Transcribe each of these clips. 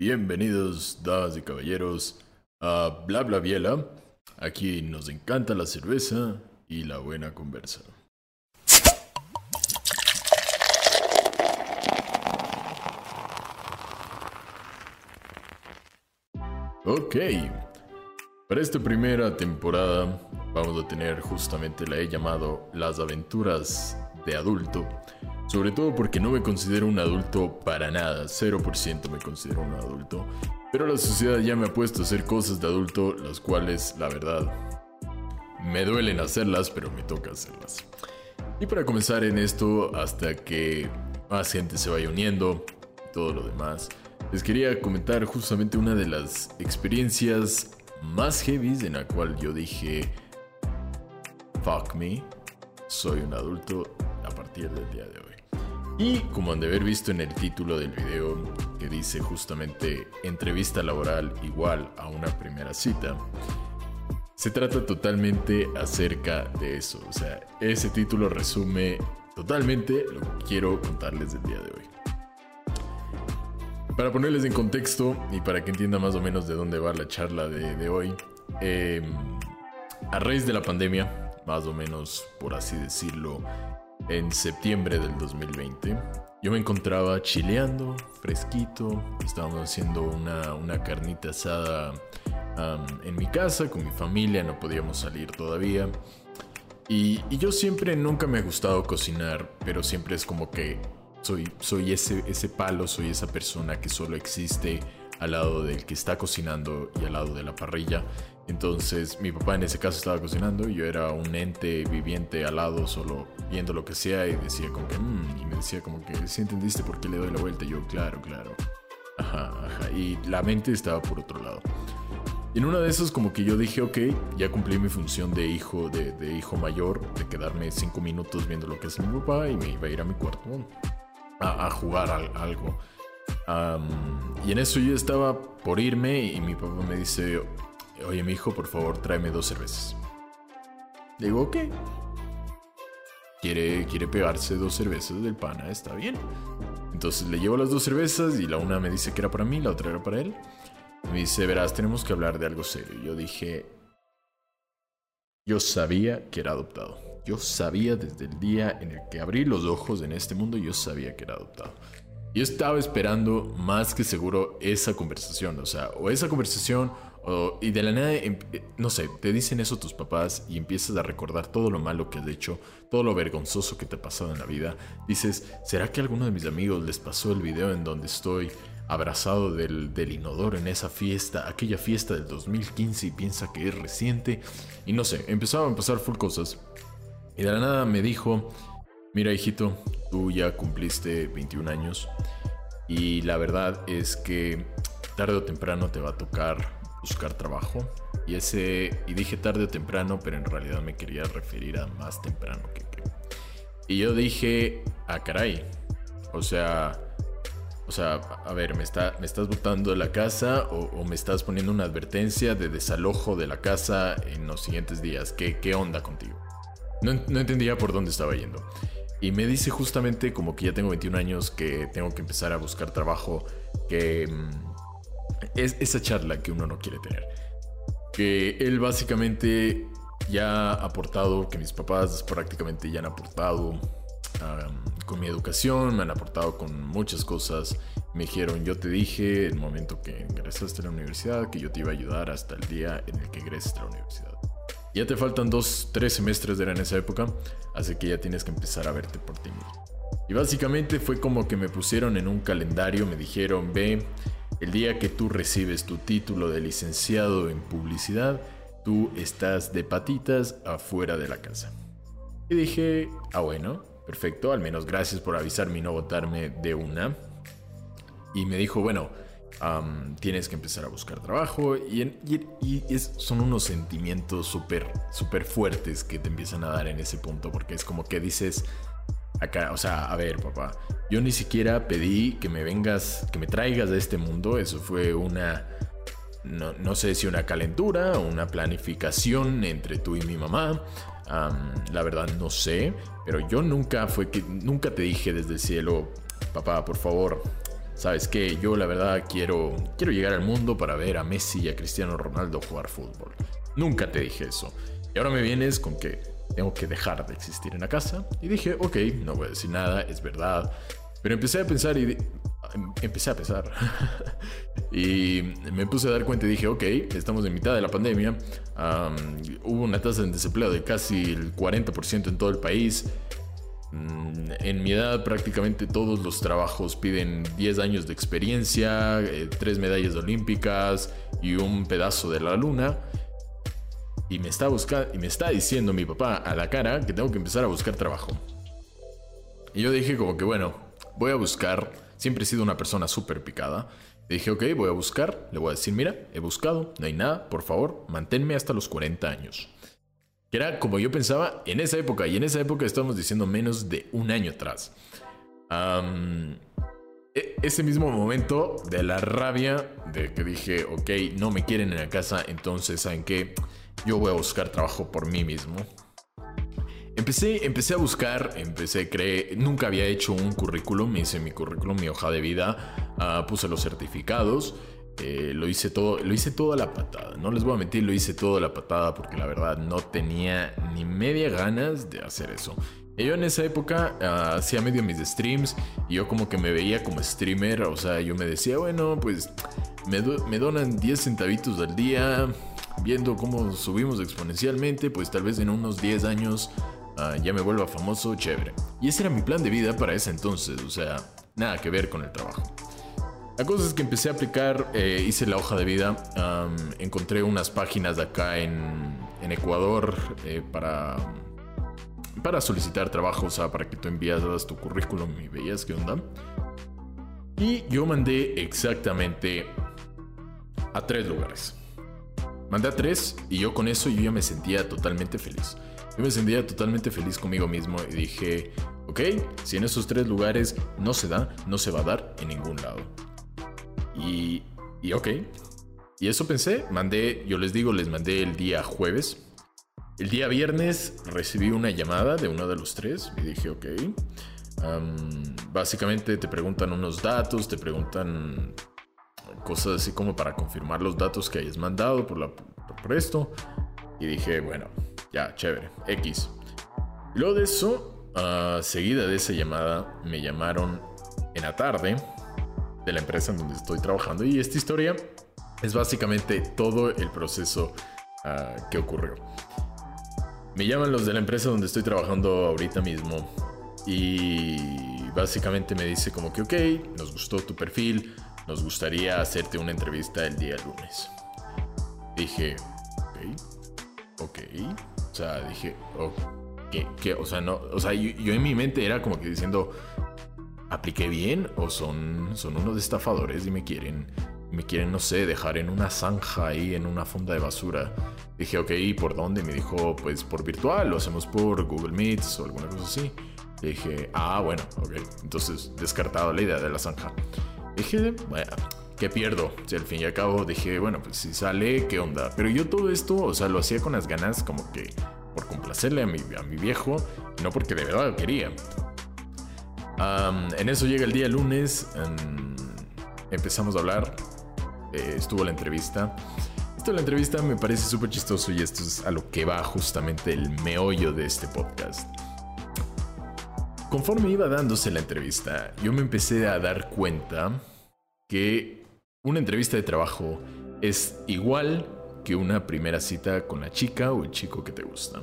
Bienvenidos, damas y caballeros, a Bla Bla Biela. Aquí nos encanta la cerveza y la buena conversa. Ok, para esta primera temporada vamos a tener justamente la he llamado Las aventuras de adulto. Sobre todo porque no me considero un adulto para nada, 0% me considero un adulto. Pero la sociedad ya me ha puesto a hacer cosas de adulto, las cuales, la verdad, me duelen hacerlas, pero me toca hacerlas. Y para comenzar en esto, hasta que más gente se vaya uniendo, todo lo demás, les quería comentar justamente una de las experiencias más heavy en la cual yo dije, fuck me, soy un adulto a partir del día de hoy. Y como han de haber visto en el título del video, que dice justamente entrevista laboral igual a una primera cita, se trata totalmente acerca de eso. O sea, ese título resume totalmente lo que quiero contarles del día de hoy. Para ponerles en contexto y para que entiendan más o menos de dónde va la charla de, hoy, em, a raíz de la pandemia, más o menos por así decirlo, en septiembre del 2020, yo me encontraba chileando, fresquito, estábamos haciendo una, una carnita asada en mi casa con mi familia, no podíamos salir todavía. Y, y, yo siempre nunca me ha gustado cocinar, pero siempre es como que soy, soy ese, ese palo, soy esa persona que solo existe al lado del que está cocinando y al lado de la parrilla. Entonces mi papá en ese caso estaba cocinando y yo era un ente viviente al lado solo viendo lo que sea y decía como que, mmm, y me decía como que, si entendiste por qué le doy la vuelta? Y yo, claro, claro. Ajá, ajá. Y la mente estaba por otro lado. Y en una de esas como que yo dije, ok, ya cumplí mi función de hijo, de, hijo mayor, de quedarme cinco minutos viendo lo que hace mi papá y me iba a ir a mi cuarto a, jugar algo. Y en eso yo estaba por irme y mi papá me dice, oye mi hijo, por favor, tráeme dos cervezas. Digo, ok. Quiere, quiere pegarse dos cervezas del pana, está bien. Entonces le llevo las dos cervezas y la una me dice que era para mí, la otra era para él. Me dice, verás, tenemos que hablar de algo serio. Yo dije, yo sabía que era adoptado. Yo sabía desde el día en el que abrí los ojos en este mundo, yo sabía que era adoptado. Yo estaba esperando más que seguro esa conversación, o sea, o esa conversación, o, y de la nada, em, eh, no sé, te dicen eso tus papás y empiezas a recordar todo lo malo que has hecho, todo lo vergonzoso que te ha pasado en la vida. Dices, ¿será que alguno de mis amigos les pasó el video en donde estoy abrazado del, del, inodoro en esa fiesta, aquella fiesta del 2015 y piensa que es reciente? Y no sé, empezaban a pasar full cosas. Y de la nada me dijo, mira hijito, tú ya cumpliste 21 años y la verdad es que tarde o temprano te va a tocar buscar trabajo. Y ese, y dije tarde o temprano, pero en realidad me quería referir a más temprano que Y yo dije, ah, caray. O sea, o sea, a ver, ¿me, está, me estás botando de la casa o, me estás poniendo una advertencia de desalojo de la casa en los siguientes días? ¿Qué, qué onda contigo? No, entendía por dónde estaba yendo. Y me dice justamente como que ya tengo 21 años, que tengo que empezar a buscar trabajo, que mm, es esa charla que uno no quiere tener. Que él básicamente ya ha aportado, que mis papás prácticamente ya han aportado con mi educación, me han aportado con muchas cosas. Me dijeron, yo te dije el momento que ingresaste a la universidad que yo te iba a ayudar hasta el día en el que ingreses a la universidad. Ya te faltan dos, tres semestres de en esa época, así que ya tienes que empezar a verte por ti mismo. Y básicamente fue como que me pusieron en un calendario, me dijeron, ve, el día que tú recibes tu título de licenciado en publicidad, tú estás de patitas afuera de la casa. Y dije, ah bueno, perfecto, al menos gracias por avisarme y no votarme de una. Y me dijo, bueno, tienes que empezar a buscar trabajo y, son unos sentimientos súper super fuertes que te empiezan a dar en ese punto porque es como que dices acá, o sea, a ver papá, yo ni siquiera pedí que me vengas, que me traigas de este mundo, eso fue una, no, sé si una calentura una planificación entre tú y mi mamá. la verdad no sé, pero yo nunca fue que nunca te dije desde el cielo, papá, por favor, ¿sabes qué? Yo la verdad quiero, quiero llegar al mundo para ver a Messi y a Cristiano Ronaldo jugar fútbol. Nunca te dije eso. Y ahora me vienes con que tengo que dejar de existir en la casa. Y dije, ok, no voy a decir nada, es verdad. Pero empecé a pensar y empecé a pensar. y me puse a dar cuenta y dije, ok, estamos en mitad de la pandemia. hubo una tasa de desempleo de casi el 40% en todo el país. Mm, en mi edad prácticamente todos los trabajos piden 10 años de experiencia, 3 eh, medallas olímpicas y un pedazo de la luna. Y me, está buscando, y me está diciendo mi papá a la cara que tengo que empezar a buscar trabajo. Y yo dije como que bueno, voy a buscar. Siempre he sido una persona súper picada. dije, ok, voy a buscar. Le voy a decir, mira, he buscado, no hay nada, por favor, manténme hasta los 40 años. Que era como yo pensaba en esa época. Y en esa época estamos diciendo menos de un año atrás. E, ese mismo momento de la rabia de que dije, ok, no me quieren en la casa, entonces, ¿saben qué? Yo voy a buscar trabajo por mí mismo. Empecé, empecé a buscar, empecé, creer, nunca había hecho un currículum, hice mi currículum, mi hoja de vida, ah, puse los certificados, eh, lo hice todo, lo hice todo a la patada. No les voy a mentir, lo hice todo a la patada porque la verdad no tenía ni media ganas de hacer eso. Yo en esa época ah, hacía medio mis streams y yo como que me veía como streamer, o sea, yo me decía, bueno, pues me, me donan 10 centavitos al día, viendo cómo subimos exponencialmente, pues tal vez en unos 10 años ah, ya me vuelva famoso, chévere. Y ese era mi plan de vida para ese entonces, o sea, nada que ver con el trabajo. La cosa es que empecé a aplicar, eh, hice la hoja de vida, encontré unas páginas de acá en, Ecuador eh, para, para solicitar trabajo, o sea, para que tú envías tu currículum y veías qué onda. Y yo mandé exactamente a tres lugares. Mandé a tres y yo con eso yo ya me sentía totalmente feliz. Yo me sentía totalmente feliz conmigo mismo y dije, ok, si en esos tres lugares no se da, no se va a dar en ningún lado. Y, y ok. Y eso pensé, mandé, yo les digo, les mandé el día jueves. El día viernes recibí una llamada de uno de los tres y dije, ok. básicamente te preguntan unos datos, te preguntan cosas así como para confirmar los datos que hayas mandado por, la, por esto. Y dije, bueno, ya, chévere, X. Luego de eso, uh, seguida de esa llamada, me llamaron en la tarde de la empresa en donde estoy trabajando. Y esta historia es básicamente todo el proceso ah, que ocurrió. Me llaman los de la empresa donde estoy trabajando ahorita mismo y básicamente me dice como que, ok, nos gustó tu perfil, nos gustaría hacerte una entrevista el día lunes. Dije, ok, ok. O sea, dije, ok, O sea, no, o sea, yo en mi mente era como que diciendo, ¿apliqué bien o son, son unos estafadores y me quieren, me quieren, no sé, dejar en una zanja ahí, en una funda de basura? Dije, ok, ¿por dónde? Me dijo, pues por virtual, lo hacemos por Google Meets o alguna cosa así. Dije, ah, bueno, ok. Entonces, descartado la idea de la zanja. Dije, bueno, ¿qué pierdo? Si al fin y al cabo dije, bueno, pues si sale, ¿qué onda? Pero yo todo esto, o sea, lo hacía con las ganas como que por complacerle a mi, a mi viejo, no porque de verdad lo quería en eso llega el día lunes, empezamos a hablar, eh, estuvo la entrevista. Esto la entrevista me parece súper chistoso y esto es a lo que va justamente el meollo de este podcast. Conforme iba dándose la entrevista, yo me empecé a dar cuenta que una entrevista de trabajo es igual que una primera cita con la chica o el chico que te gusta.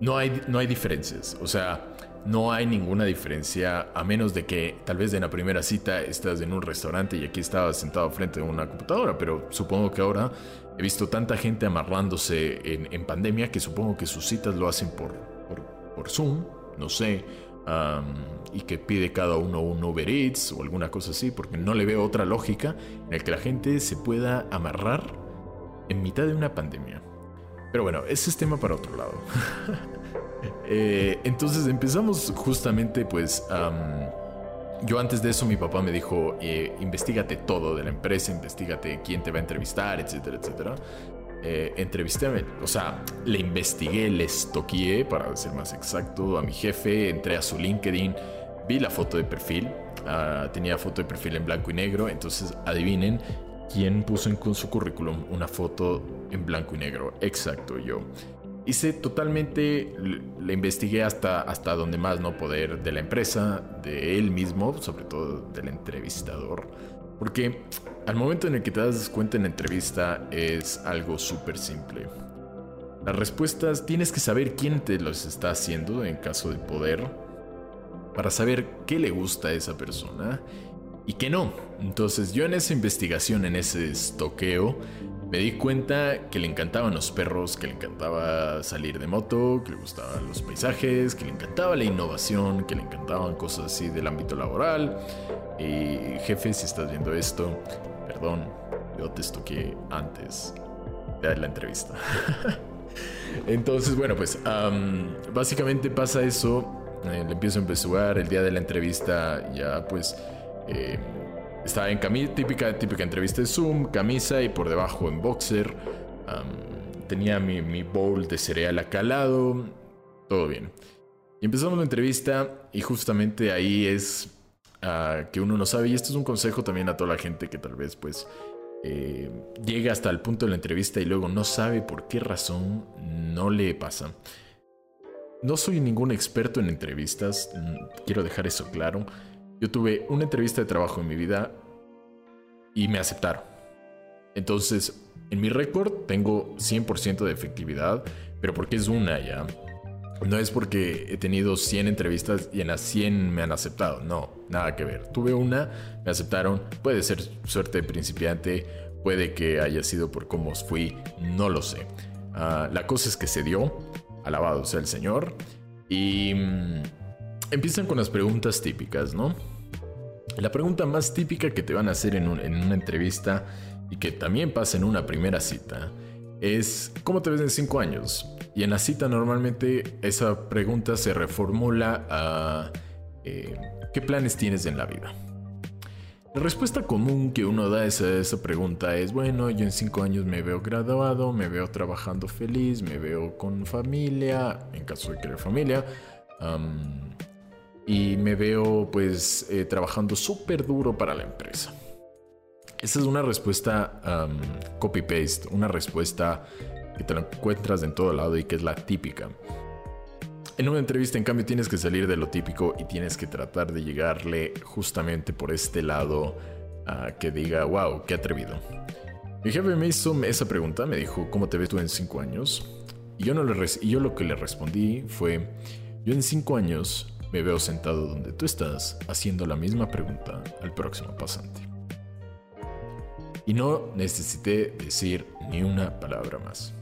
No hay, no hay diferencias. O sea, no hay ninguna diferencia a menos de que tal vez en la primera cita estás en un restaurante y aquí estabas sentado frente a una computadora, pero supongo que ahora he visto tanta gente amarrándose en, pandemia que supongo que sus citas lo hacen por, por, Zoom, no sé, y que pide cada uno un Uber Eats o alguna cosa así, porque no le veo otra lógica en el que la gente se pueda amarrar en mitad de una pandemia. Pero bueno, ese es tema para otro lado. Eh, entonces empezamos justamente pues... yo antes de eso mi papá me dijo, eh, investigate todo de la empresa, investigate quién te va a entrevistar, etcétera, etcétera. Eh, entrevisté, o sea, le investigué, le estoqueé, para ser más exacto, a mi jefe, entré a su LinkedIn, vi la foto de perfil ah, tenía foto de perfil en blanco y negro, entonces adivinen quién puso en su currículum una foto en blanco y negro. Exacto, yo. Hice totalmente, le investigué hasta, hasta donde más no poder de la empresa, de él mismo, sobre todo del entrevistador. Porque al momento en el que te das cuenta en la entrevista es algo súper simple. Las respuestas tienes que saber quién te los está haciendo en caso de poder, para saber qué le gusta a esa persona y qué no. Entonces yo en esa investigación, en ese estoqueo, me di cuenta que le encantaban los perros, que le encantaba salir de moto, que le gustaban los paisajes, que le encantaba la innovación, que le encantaban cosas así del ámbito laboral. Y jefe, si estás viendo esto, perdón, yo te estoqué antes de la entrevista. Entonces, bueno, pues básicamente pasa eso. Eh, le empiezo a investigar el día de la entrevista, ya pues... Eh, estaba en camisa, típica, típica entrevista de Zoom, camisa y por debajo en boxer. tenía mi, mi, bowl de cereal acá al lado. Todo bien. Y empezamos la entrevista y justamente ahí es ah, que uno no sabe. Y esto es un consejo también a toda la gente que tal vez pues eh, llega hasta el punto de la entrevista y luego no sabe por qué razón no le pasa. No soy ningún experto en entrevistas, mm, quiero dejar eso claro. Yo tuve una entrevista de trabajo en mi vida y me aceptaron. Entonces, en mi récord tengo 100% de efectividad, pero porque es una ya. No es porque he tenido 100 entrevistas y en las 100 me han aceptado. No, nada que ver. Tuve una, me aceptaron. Puede ser suerte de principiante, puede que haya sido por cómo fui, no lo sé. Ah, la cosa es que se dio, alabado sea el Señor. Y mm, empiezan con las preguntas típicas, ¿no? La pregunta más típica que te van a hacer en, una entrevista y que también pasa en una primera cita es ¿cómo te ves en 5 años? Y en la cita normalmente esa pregunta se reformula a eh, ¿qué planes tienes en la vida? La respuesta común que uno da a esa, pregunta es, bueno, yo en 5 años me veo graduado, me veo trabajando feliz, me veo con familia, en caso de querer familia, y me veo pues eh, trabajando súper duro para la empresa. Esa es una respuesta copy-paste, una respuesta que te la encuentras en todo lado y que es la típica. En una entrevista, en cambio, tienes que salir de lo típico y tienes que tratar de llegarle justamente por este lado a que diga, wow, qué atrevido. Mi jefe me hizo esa pregunta, me dijo, ¿cómo te ves tú en cinco años? Y yo, no le y yo lo que le respondí fue, yo en cinco años me veo sentado donde tú estás haciendo la misma pregunta al próximo pasante. Y no necesité decir ni una palabra más.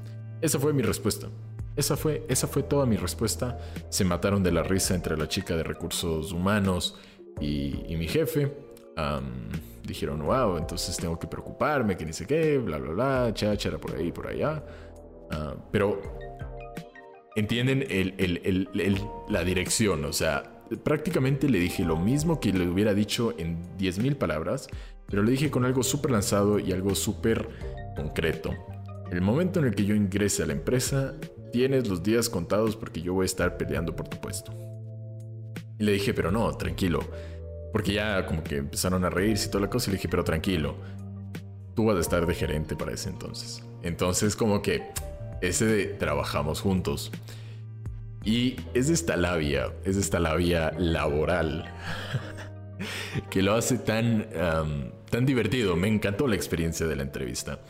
Esa fue mi respuesta. Esa fue, esa fue toda mi respuesta. Se mataron de la risa entre la chica de recursos humanos y, mi jefe. dijeron, wow, entonces tengo que preocuparme, que ni sé qué, bla, bla, bla, cháchara por ahí, por allá. Ah, pero entienden la dirección, o sea, prácticamente le dije lo mismo que le hubiera dicho en 10.000 palabras, pero le dije con algo súper lanzado y algo súper concreto. El momento en el que yo ingrese a la empresa, tienes los días contados porque yo voy a estar peleando por tu puesto. Le dije, pero no, tranquilo. Porque ya como que empezaron a reírse y toda la cosa. Y le dije, pero tranquilo. Tú vas a estar de gerente para ese entonces. Entonces como que ese de trabajamos juntos. Y es esta labia, es esta labia laboral que lo hace tan, tan divertido. Me encantó la experiencia de la entrevista.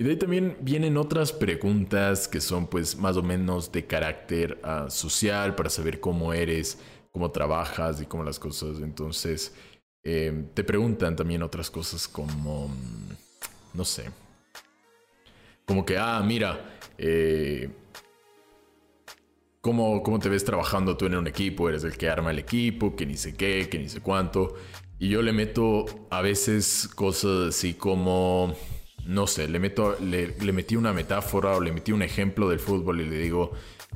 Y de ahí también vienen otras preguntas que son pues más o menos de carácter ah, social para saber cómo eres, cómo trabajas y cómo las cosas. Entonces em, te preguntan también otras cosas como, no sé, como que, ah, mira, eh, ¿cómo, ¿cómo, te ves trabajando tú en un equipo? Eres el que arma el equipo, que ni sé qué, que ni sé cuánto. Y yo le meto a veces cosas así como, no sé, le, meto, le, le metí una metáfora o le metí un ejemplo del fútbol y le digo,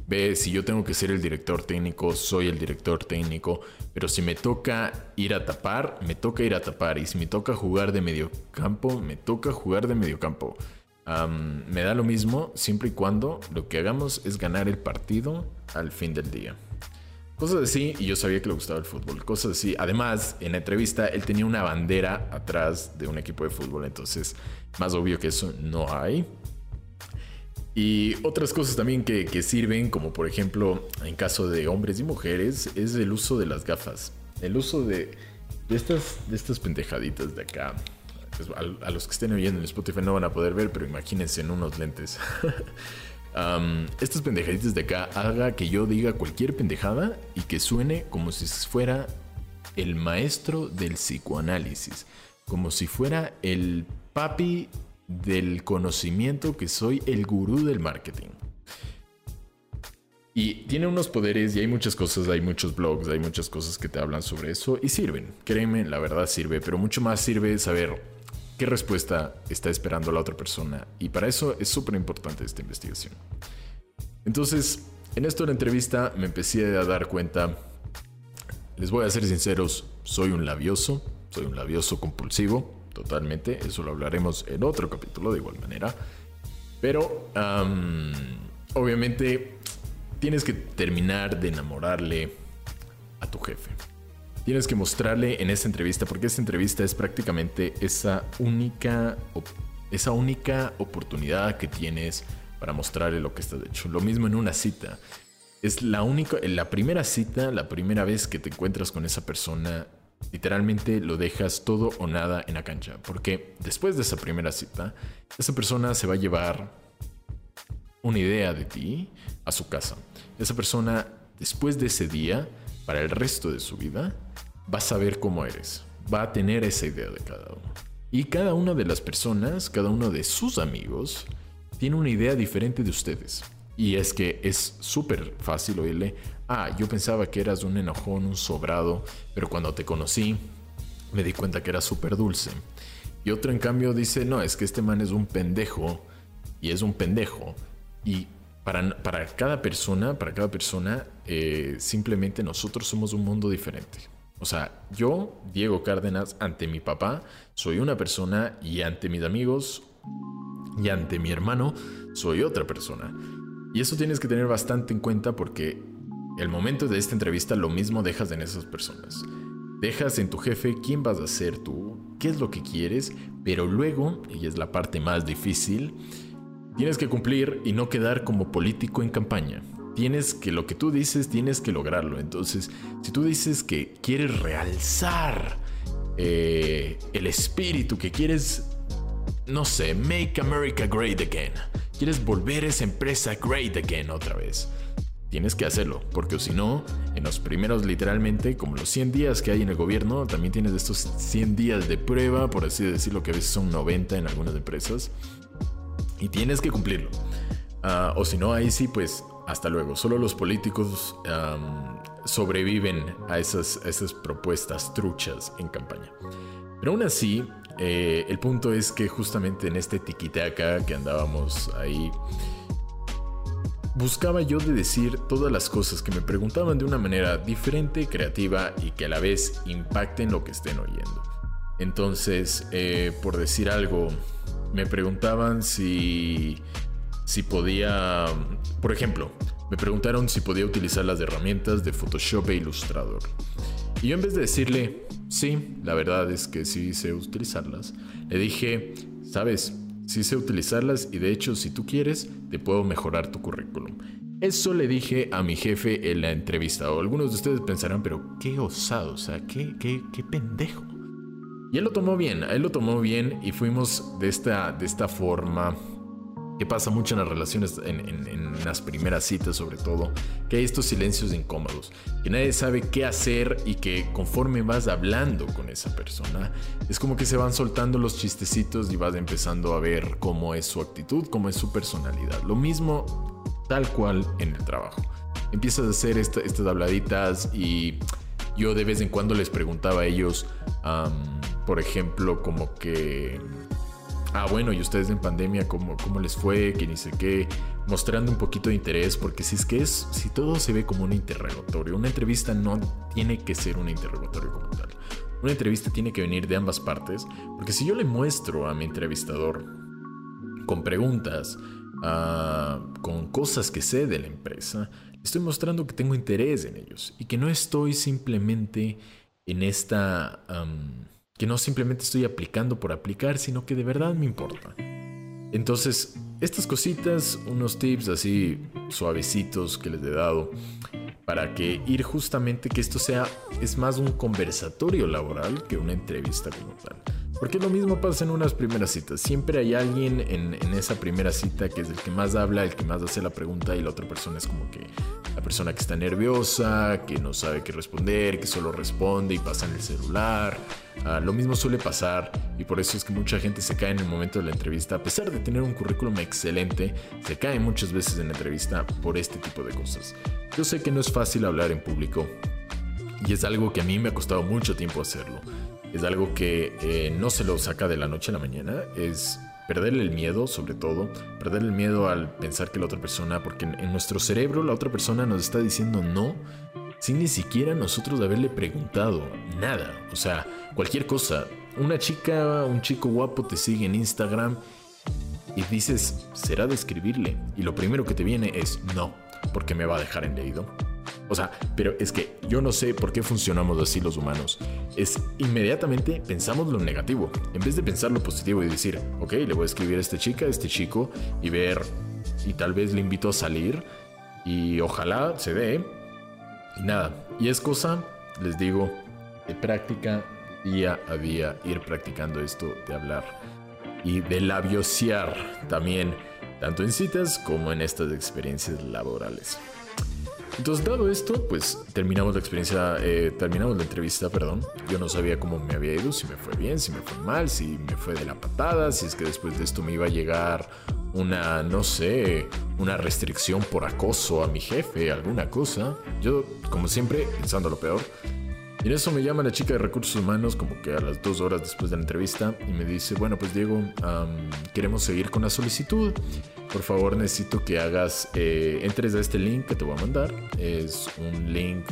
ve, si yo tengo que ser el director técnico, soy el director técnico, pero si me toca ir a tapar, me toca ir a tapar. Y si me toca jugar de medio campo, me toca jugar de medio campo me da lo mismo siempre y cuando lo que hagamos es ganar el partido al fin del día. Cosas así, y yo sabía que le gustaba el fútbol. Cosas así. Además, en la entrevista, él tenía una bandera atrás de un equipo de fútbol. Entonces, más obvio que eso no hay. Y otras cosas también que, sirven, como por ejemplo, en caso de hombres y mujeres, es el uso de las gafas. El uso de, estas, de estas pendejaditas de acá. Pues, a, los que estén oyendo en Spotify no van a poder ver, pero imagínense en unos lentes. estas pendejaditas de acá haga que yo diga cualquier pendejada y que suene como si fuera el maestro del psicoanálisis, como si fuera el papi del conocimiento que soy el gurú del marketing. Y tiene unos poderes y hay muchas cosas, hay muchos blogs, hay muchas cosas que te hablan sobre eso y sirven. Créeme, la verdad sirve, pero mucho más sirve saber qué respuesta está esperando la otra persona. Y para eso es súper importante esta investigación. Entonces, en esto de la entrevista me empecé a dar cuenta, les voy a ser sinceros, soy un labioso, soy un labioso compulsivo, totalmente, eso lo hablaremos en otro capítulo de igual manera. Pero, obviamente, tienes que terminar de enamorarle a tu jefe. Tienes que mostrarle en esa entrevista, porque esa entrevista es prácticamente esa única, esa única oportunidad que tienes para mostrarle lo que estás hecho. Lo mismo en una cita. Es la única, la primera cita, la primera vez que te encuentras con esa persona, literalmente lo dejas todo o nada en la cancha. Porque después de esa primera cita, esa persona se va a llevar una idea de ti a su casa. Esa persona, después de ese día, para el resto de su vida, va a saber cómo eres, va a tener esa idea de cada uno. Y cada una de las personas, cada uno de sus amigos, tiene una idea diferente de ustedes. Y es que es súper fácil oírle, ah, yo pensaba que eras un enojón, un sobrado, pero cuando te conocí me di cuenta que eras súper dulce. Y otro en cambio dice, no, es que este man es un pendejo y es un pendejo. Y para, cada persona, para cada persona, eh, simplemente nosotros somos un mundo diferente. O sea, yo, Diego Cárdenas, ante mi papá, soy una persona y ante mis amigos y ante mi hermano, soy otra persona. Y eso tienes que tener bastante en cuenta porque el momento de esta entrevista lo mismo dejas en esas personas. Dejas en tu jefe quién vas a ser tú, qué es lo que quieres, pero luego, y es la parte más difícil, tienes que cumplir y no quedar como político en campaña tienes que lo que tú dices, tienes que lograrlo. Entonces, si tú dices que quieres realzar eh, el espíritu, que quieres, no sé, make America great again, quieres volver esa empresa great again otra vez. Tienes que hacerlo, porque si no, en los primeros literalmente, como los 100 días que hay en el gobierno, también tienes estos 100 días de prueba, por así decirlo, que a veces son 90 en algunas empresas, y tienes que cumplirlo. Ah, o si no, ahí sí, pues hasta luego. Solo los políticos sobreviven a esas, esas, propuestas truchas en campaña. Pero aún así, eh, el punto es que justamente en este tiquitaca que andábamos ahí, buscaba yo de decir todas las cosas que me preguntaban de una manera diferente, creativa y que a la vez impacten lo que estén oyendo. Entonces, eh, por decir algo, me preguntaban si si podía, por ejemplo, me preguntaron si podía utilizar las herramientas de Photoshop e Illustrator. Y yo en vez de decirle, sí, la verdad es que sí sé utilizarlas, le dije, sabes, sí sé utilizarlas y de hecho si tú quieres, te puedo mejorar tu currículum. Eso le dije a mi jefe en la entrevista. O algunos de ustedes pensarán, pero qué osado, o sea, qué, qué, qué pendejo. Y él lo tomó bien, él lo tomó bien y fuimos de esta, de esta forma que pasa mucho en las relaciones, en, las primeras citas sobre todo, que hay estos silencios incómodos, que nadie sabe qué hacer y que conforme vas hablando con esa persona, es como que se van soltando los chistecitos y vas empezando a ver cómo es su actitud, cómo es su personalidad. Lo mismo tal cual en el trabajo. Empiezas a hacer estas habladitas y yo de vez en cuando les preguntaba a ellos, por ejemplo, como que ah, bueno, y ustedes en pandemia, ¿cómo, cómo les fue? Que ni sé qué, mostrando un poquito de interés, porque si es que es, si todo se ve como un interrogatorio, una entrevista no tiene que ser un interrogatorio como tal. Una entrevista tiene que venir de ambas partes, porque si yo le muestro a mi entrevistador con preguntas, ah, con cosas que sé de la empresa, estoy mostrando que tengo interés en ellos y que no estoy simplemente en esta... que no simplemente estoy aplicando por aplicar, sino que de verdad me importa. Entonces, estas cositas, unos tips así suavecitos que les he dado para que ir justamente que esto sea, es más un conversatorio laboral que una entrevista como tal. Porque lo mismo pasa en unas primeras citas. Siempre hay alguien en, esa primera cita que es el que más habla, el que más hace la pregunta y la otra persona es como que la persona que está nerviosa, que no sabe qué responder, que solo responde y pasa en el celular. Ah, lo mismo suele pasar y por eso es que mucha gente se cae en el momento de la entrevista. A pesar de tener un currículum excelente, se cae muchas veces en la entrevista por este tipo de cosas. Yo sé que no es fácil hablar en público y es algo que a mí me ha costado mucho tiempo hacerlo es algo que eh, no se lo saca de la noche a la mañana, es perderle el miedo sobre todo, perderle el miedo al pensar que la otra persona, porque en, nuestro cerebro la otra persona nos está diciendo no sin ni siquiera nosotros haberle preguntado nada, o sea, cualquier cosa. Una chica, un chico guapo te sigue en Instagram y dices, será de escribirle. Y lo primero que te viene es no, porque me va a dejar en leído. O sea, pero es que yo no sé por qué funcionamos así los humanos. Es inmediatamente pensamos lo negativo, en vez de pensar lo positivo y decir, ok, le voy a escribir a esta chica, a este chico y ver, y tal vez le invito a salir y ojalá se dé. Y nada, y es cosa, les digo, de práctica día a día, ir practicando esto de hablar y de labiosear también, tanto en citas como en estas experiencias laborales. Entonces, dado esto, pues terminamos la experiencia, eh, terminamos la entrevista, perdón. Yo no sabía cómo me había ido, si me fue bien, si me fue mal, si me fue de la patada, si es que después de esto me iba a llegar una, no sé, una restricción por acoso a mi jefe, alguna cosa. Yo, como siempre, pensando lo peor. Y en eso me llama la chica de recursos humanos como que a las dos horas después de la entrevista y me dice, bueno, pues Diego, queremos seguir con la solicitud. Por favor, necesito que hagas, eh, entres a este link que te voy a mandar. Es un link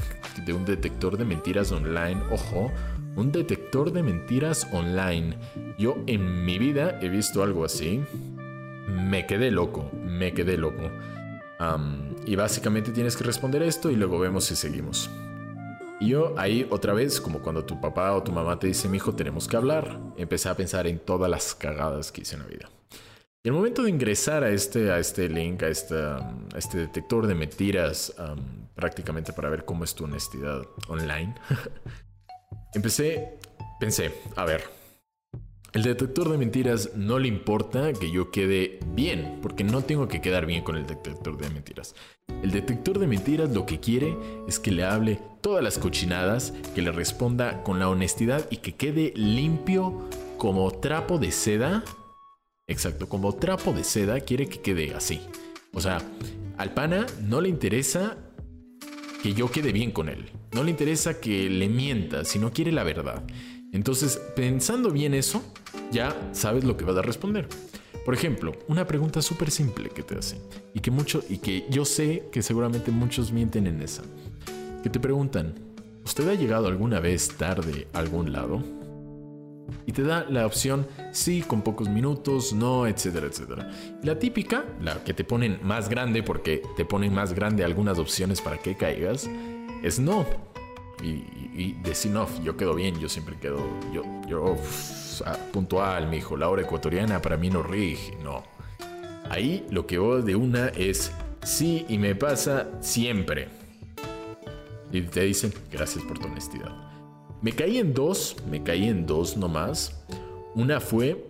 de un detector de mentiras online. Ojo, un detector de mentiras online. Yo en mi vida he visto algo así. Me quedé loco, me quedé loco. y básicamente tienes que responder esto y luego vemos si seguimos. Y yo ahí otra vez, como cuando tu papá o tu mamá te dice, mi hijo, tenemos que hablar, empecé a pensar en todas las cagadas que hice en la vida. Y el momento de ingresar a este, a este link, a, esta, este detector de mentiras, prácticamente para ver cómo es tu honestidad online, empecé, pensé, a ver, el detector de mentiras no le importa que yo quede bien, porque no tengo que quedar bien con el detector de mentiras. El detector de mentiras lo que quiere es que le hable todas las cochinadas, que le responda con la honestidad y que quede limpio como trapo de seda. Exacto, como trapo de seda quiere que quede así. O sea, al pana no le interesa que yo quede bien con él. No le interesa que le mienta, sino quiere la verdad. Entonces, pensando bien eso, ya sabes lo que vas a responder. Por ejemplo, una pregunta súper simple que te hacen y que mucho y que yo sé que seguramente muchos mienten en esa. Que te preguntan, ¿usted ha llegado alguna vez tarde a algún lado? Y te da la opción sí con pocos minutos, no, etcétera, etcétera. La típica, la que te ponen más grande porque te ponen más grande algunas opciones para que caigas, es no y, de sin off, yo quedo bien, yo siempre quedo, yo, yo puntual, mi hijo, la hora ecuatoriana para mí no rige, no. Ahí lo que vos de una es sí y me pasa siempre. Y te dicen, gracias por tu honestidad. Me caí en dos, me caí en dos nomás. Una fue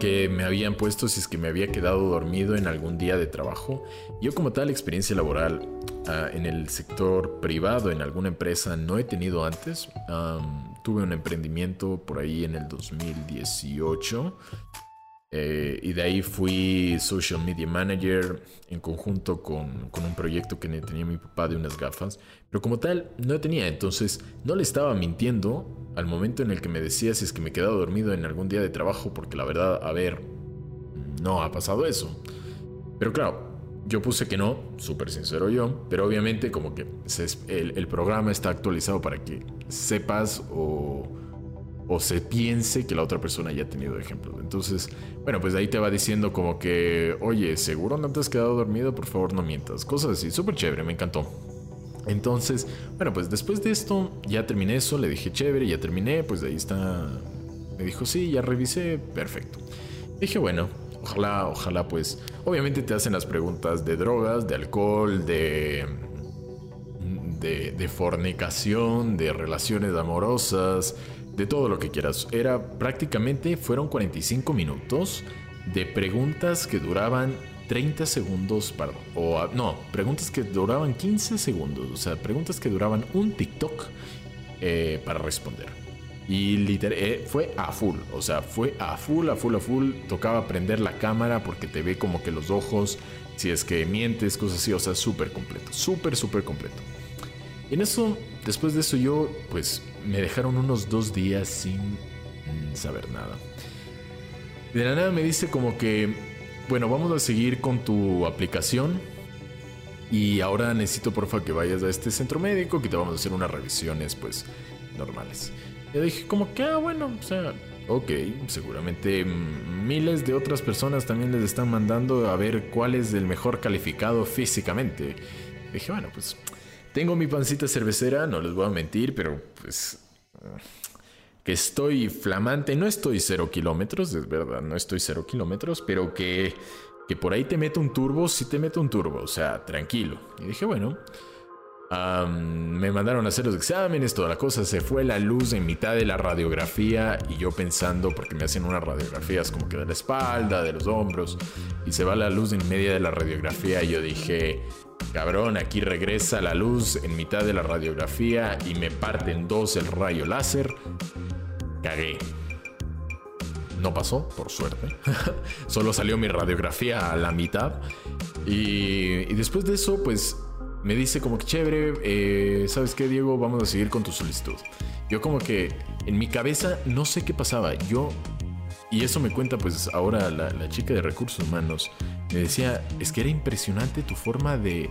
que me habían puesto si es que me había quedado dormido en algún día de trabajo. Yo como tal experiencia laboral ah, en el sector privado, en alguna empresa, no he tenido antes. tuve un emprendimiento por ahí en el 2018 eh, y de ahí fui social media manager en conjunto con, con, un proyecto que tenía mi papá de unas gafas. Pero como tal, no tenía. Entonces, no le estaba mintiendo al momento en el que me decía si es que me quedaba dormido en algún día de trabajo. Porque la verdad, a ver, no ha pasado eso. Pero claro, yo puse que no, súper sincero yo. Pero obviamente, como que el, programa está actualizado para que sepas o o se piense que la otra persona ya ha tenido ejemplos. Entonces, bueno, pues ahí te va diciendo como que, oye, seguro no te has quedado dormido, por favor no mientas. Cosas así, súper chévere, me encantó. Entonces, bueno, pues después de esto ya terminé eso, le dije chévere, ya terminé, pues ahí está. Me dijo, sí, ya revisé, perfecto. Dije, bueno, ojalá, ojalá pues, obviamente te hacen las preguntas de drogas, de alcohol, de de, de, fornicación, de relaciones amorosas, de todo lo que quieras. Era prácticamente, fueron 45 minutos de preguntas que duraban 30 segundos, perdón, o no, preguntas que duraban 15 segundos, o sea, preguntas que duraban un TikTok eh, para responder. Y literal, eh, fue a full, o sea, fue a full, a full, a full. Tocaba prender la cámara porque te ve como que los ojos, si es que mientes, cosas así, o sea, súper completo, súper, súper completo. Y en eso, después de eso yo, pues me dejaron unos dos días sin saber nada. De la nada me dice como que, bueno, vamos a seguir con tu aplicación. Y ahora necesito porfa que vayas a este centro médico que te vamos a hacer unas revisiones pues normales. Yo dije como que, ah, bueno, o sea, ok, seguramente miles de otras personas también les están mandando a ver cuál es el mejor calificado físicamente. Dije, bueno, pues tengo mi pancita cervecera, no les voy a mentir, pero pues que estoy flamante, no estoy cero kilómetros, es verdad, no estoy cero kilómetros, pero que, que por ahí te meto un turbo, sí te meto un turbo, o sea, tranquilo. Y dije, bueno, me mandaron a hacer los exámenes, toda la cosa, se fue la luz en mitad de la radiografía y yo pensando, porque me hacen unas radiografías como que de la espalda, de los hombros, y se va la luz en media de la radiografía y yo dije, Cabrón, aquí regresa la luz en mitad de la radiografía y me parte en dos el rayo láser. Cagué. No pasó, por suerte. Solo salió mi radiografía a la mitad. Y, después de eso, pues me dice como que chévere, eh, ¿sabes qué, Diego? Vamos a seguir con tu solicitud. Yo como que en mi cabeza no sé qué pasaba. Yo, y eso me cuenta pues ahora la, la chica de recursos humanos, me decía, es que era impresionante tu forma de,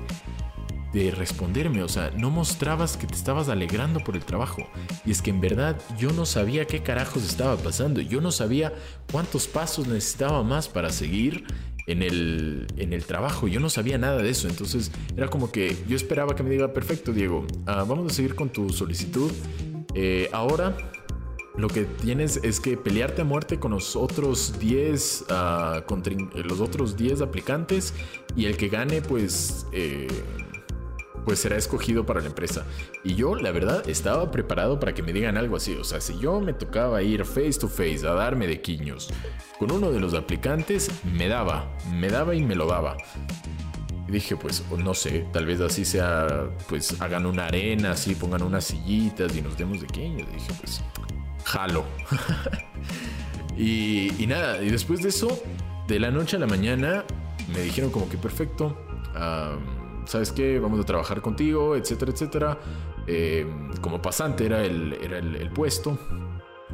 de responderme, o sea, no mostrabas que te estabas alegrando por el trabajo. Y es que en verdad yo no sabía qué carajos estaba pasando, yo no sabía cuántos pasos necesitaba más para seguir en el, en el trabajo, yo no sabía nada de eso, entonces era como que yo esperaba que me diga, perfecto Diego, ah, vamos a seguir con tu solicitud. Eh, ahora lo que tienes es que pelearte a muerte con los otros 10 ah, eh, los otros 10 aplicantes y el que gane pues eh, pues será escogido para la empresa. Y yo, la verdad, estaba preparado para que me digan algo así. O sea, si yo me tocaba ir face to face a darme de quiños con uno de los aplicantes, me daba, me daba y me lo daba. Y dije, pues, no sé, tal vez así sea, pues hagan una arena, así pongan unas sillitas y nos demos de quiños. dije, pues, jalo. y, nada, y después de eso, de la noche a la mañana, me dijeron como que perfecto, ¿sabes qué? Vamos a trabajar contigo, etcétera, etcétera. Em, como pasante era, el, era el, puesto.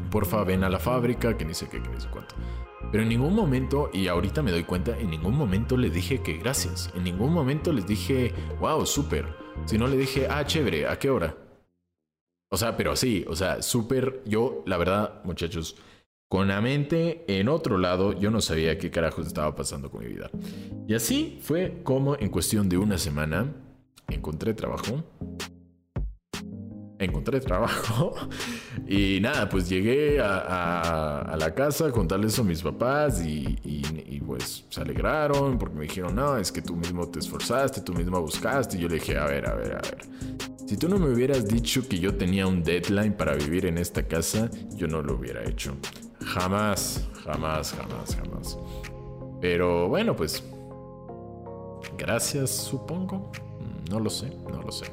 Porfa, ven a la fábrica, que ni sé qué, que ni sé cuánto. Pero en ningún momento, y ahorita me doy cuenta, en ningún momento les dije que gracias. En ningún momento les dije, wow, súper. Si no le dije, ah, chévere, ¿a qué hora? O sea, pero así, o sea, súper, yo, la verdad, muchachos, con la mente en otro lado, yo no sabía qué carajos estaba pasando con mi vida. Y así fue como en cuestión de una semana encontré trabajo. Encontré trabajo. Y nada, pues llegué a, la casa a contarles a mis papás y, y, pues se alegraron porque me dijeron, no, es que tú mismo te esforzaste, tú mismo buscaste. Y yo le dije, a ver, a ver, a ver. Si tú no me hubieras dicho que yo tenía un deadline para vivir en esta casa, yo no lo hubiera hecho. Jamás, jamás, jamás, jamás. Pero bueno, pues... Gracias, supongo. No lo sé, no lo sé.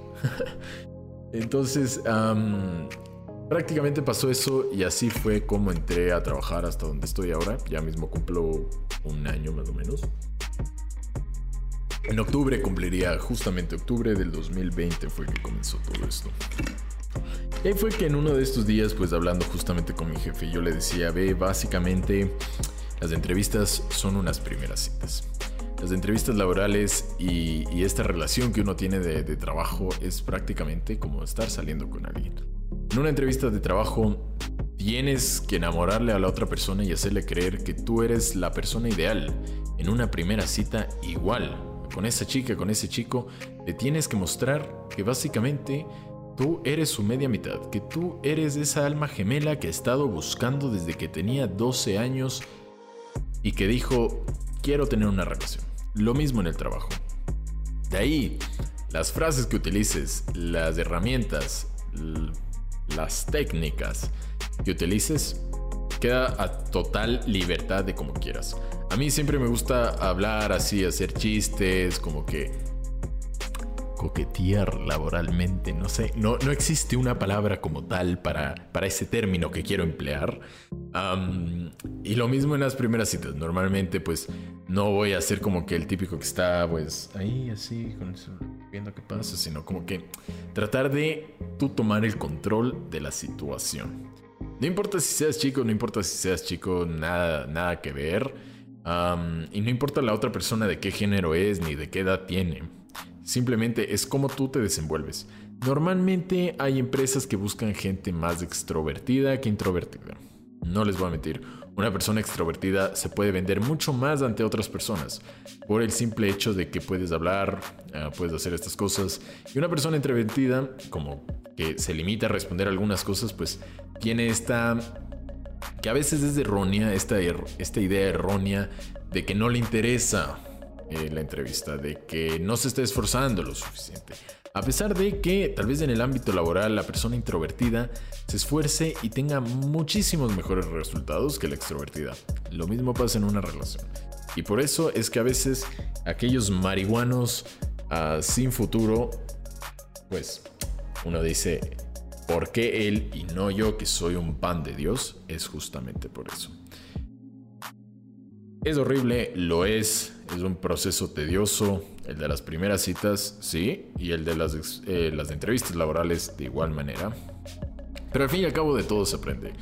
Entonces, prácticamente pasó eso y así fue como entré a trabajar hasta donde estoy ahora. Ya mismo cumplo un año más o menos. En octubre cumpliría, justamente octubre del 2020 fue que comenzó todo esto. Y fue que en uno de estos días, pues hablando justamente con mi jefe, yo le decía, ve, básicamente las entrevistas son unas primeras citas. Las entrevistas laborales y, esta relación que uno tiene de, de trabajo es prácticamente como estar saliendo con alguien. En una entrevista de trabajo tienes que enamorarle a la otra persona y hacerle creer que tú eres la persona ideal. En una primera cita igual. Con esa chica, con ese chico, le tienes que mostrar que básicamente tú eres su media mitad, que tú eres esa alma gemela que ha estado buscando desde que tenía 12 años y que dijo, quiero tener una relación. Lo mismo en el trabajo. De ahí, las frases que utilices, las herramientas, las técnicas que utilices, queda a total libertad de como quieras. A mí siempre me gusta hablar así, hacer chistes, como que coquetear laboralmente, no sé, no, no existe una palabra como tal para, para ese término que quiero emplear. y lo mismo en las primeras citas, normalmente pues no voy a ser como que el típico que está pues ahí así, viendo qué pasa, sino como que tratar de tú tomar el control de la situación. No importa si seas chico, no importa si seas chico, nada, nada que ver. y no importa la otra persona de qué género es ni de qué edad tiene. Simplemente es como tú te desenvuelves. Normalmente hay empresas que buscan gente más extrovertida que introvertida. No les voy a mentir, una persona extrovertida se puede vender mucho más ante otras personas por el simple hecho de que puedes hablar, ah, puedes hacer estas cosas. Y una persona introvertida, como que se limita a responder algunas cosas, pues tiene esta que a veces es errónea, esta, er, esta idea errónea de que no le interesa eh, la entrevista, de que no se está esforzando lo suficiente. A pesar de que tal vez en el ámbito laboral la persona introvertida se esfuerce y tenga muchísimos mejores resultados que la extrovertida. Lo mismo pasa en una relación. Y por eso es que a veces aquellos marihuanos ah, sin futuro, pues uno dice, ¿por qué él y no yo que soy un pan de Dios? Es justamente por eso. Es horrible, lo es, es un proceso tedioso, el de las primeras citas, sí, y el de las, eh, las entrevistas laborales de igual manera. Pero al fin y al cabo de todo se aprende.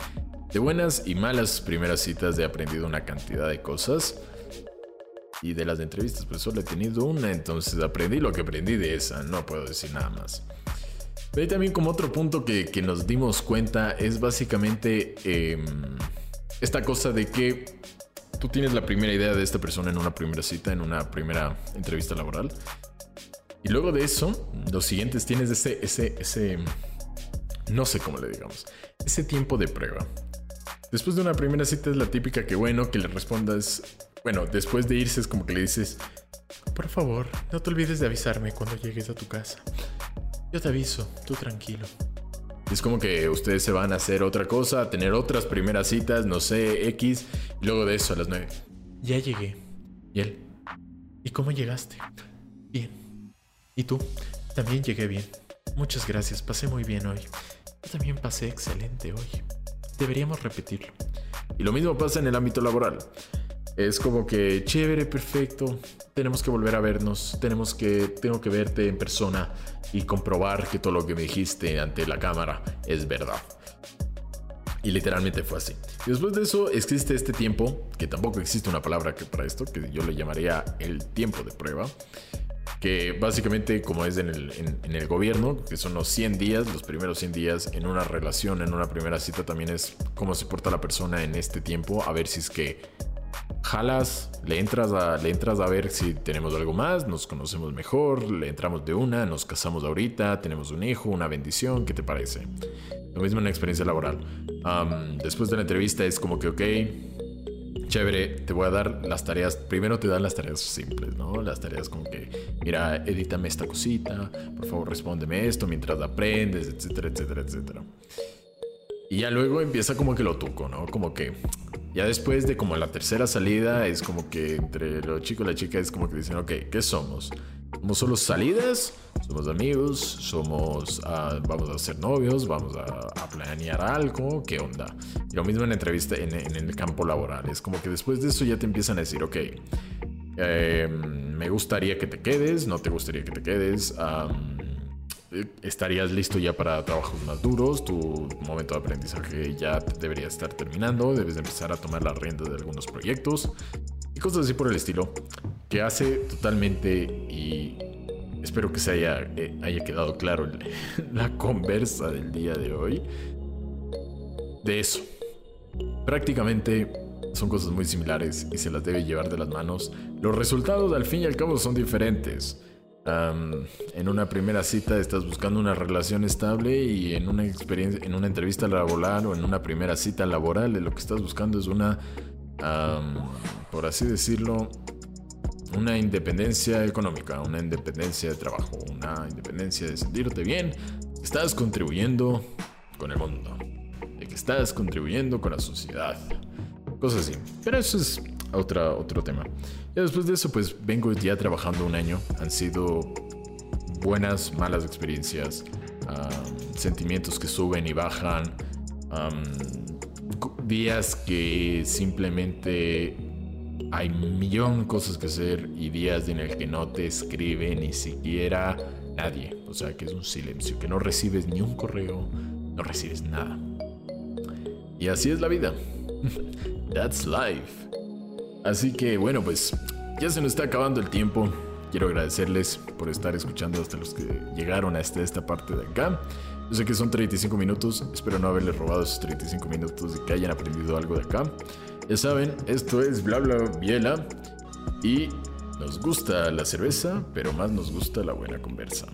De buenas y malas primeras citas he aprendido una cantidad de cosas. Y de las entrevistas, pues solo he tenido una, entonces aprendí lo que aprendí de esa, no puedo decir nada más. Pero también como otro punto que, que nos dimos cuenta es básicamente em, esta cosa de que tú tienes la primera idea de esta persona en una primera cita, en una primera entrevista laboral. Y luego de eso, los siguientes tienes ese, ese, ese, no sé cómo le digamos, ese tiempo de prueba. Después de una primera cita es la típica que bueno, que le respondas, bueno, después de irse es como que le dices, por favor, no te olvides de avisarme cuando llegues a tu casa. Yo te aviso, tú tranquilo. Es como que ustedes se van a hacer otra cosa, a tener otras primeras citas, no sé, X, y luego de eso a las 9. Ya llegué. ¿Y él? ¿Y cómo llegaste? Bien. ¿Y tú? También llegué bien. Muchas gracias, pasé muy bien hoy. Yo también pasé excelente hoy. Deberíamos repetirlo. Y lo mismo pasa en el ámbito laboral. Es como que chévere, perfecto. Tenemos que volver a vernos. Tenemos que tengo que verte en persona y comprobar que todo lo que me dijiste ante la cámara es verdad. Y literalmente fue así. Y después de eso existe este tiempo, que tampoco existe una palabra que para esto, que yo le llamaría el tiempo de prueba, que básicamente como es en el, en el, gobierno, que son los 100 días, los primeros 100 días en una relación, en una primera cita, también es cómo se porta la persona en este tiempo, a ver si es que jalas, le entras, a, le entras a ver si tenemos algo más, nos conocemos mejor, le entramos de una, nos casamos ahorita, tenemos un hijo, una bendición, ¿qué te parece? Lo mismo en la experiencia laboral. después de la entrevista es como que, ok, chévere, te voy a dar las tareas, primero te dan las tareas simples, ¿no? Las tareas como que, mira, edítame esta cosita, por favor respóndeme esto mientras aprendes, etcétera, etcétera, etcétera. Y ya luego empieza como que lo tuco, ¿no? Como que ya después de como la tercera salida es como que entre los chicos y la chica es como que dicen, ok, ¿qué somos? ¿Somos solo salidas? ¿Somos amigos? ¿Somos, uh, vamos a ser novios? ¿Vamos a, planear algo? ¿Qué onda? Y lo mismo en entrevista, en, el campo laboral. Es como que después de eso ya te empiezan a decir, ok, eh, me gustaría que te quedes, no te gustaría que te quedes. Estarías listo ya para trabajos más duros, tu momento de aprendizaje ya debería estar terminando, debes empezar a tomar la rienda de algunos proyectos y cosas así por el estilo, que hace totalmente y espero que se haya, eh, haya quedado claro la conversa del día de hoy. de eso. Prácticamente son cosas muy similares y se las debe llevar de las manos. Los resultados al fin y al cabo son diferentes. En una primera cita estás buscando una relación estable y en una experiencia, en una entrevista laboral o en una primera cita laboral lo que estás buscando es una, por así decirlo, una independencia económica, una independencia de trabajo, una independencia de sentirte bien. Estás contribuyendo con el mundo, de que estás contribuyendo con la sociedad. Cosas así. Pero eso es otra, otro tema. Y después de eso, pues vengo ya trabajando un año. Han sido buenas, malas experiencias. sentimientos que suben y bajan. días que simplemente hay millón cosas que hacer y días en el que no te escribe ni siquiera nadie. O sea, que es un silencio, que no recibes ni un correo, no recibes nada. Y así es la vida. That's life. Así que bueno, pues ya se nos está acabando el tiempo. Quiero agradecerles por estar escuchando hasta los que llegaron hasta esta parte de acá. Yo sé que son 35 minutos, espero no haberles robado esos 35 minutos y que hayan aprendido algo de acá. Ya saben, esto es Bla Bla Biela y nos gusta la cerveza, pero más nos gusta la buena conversa.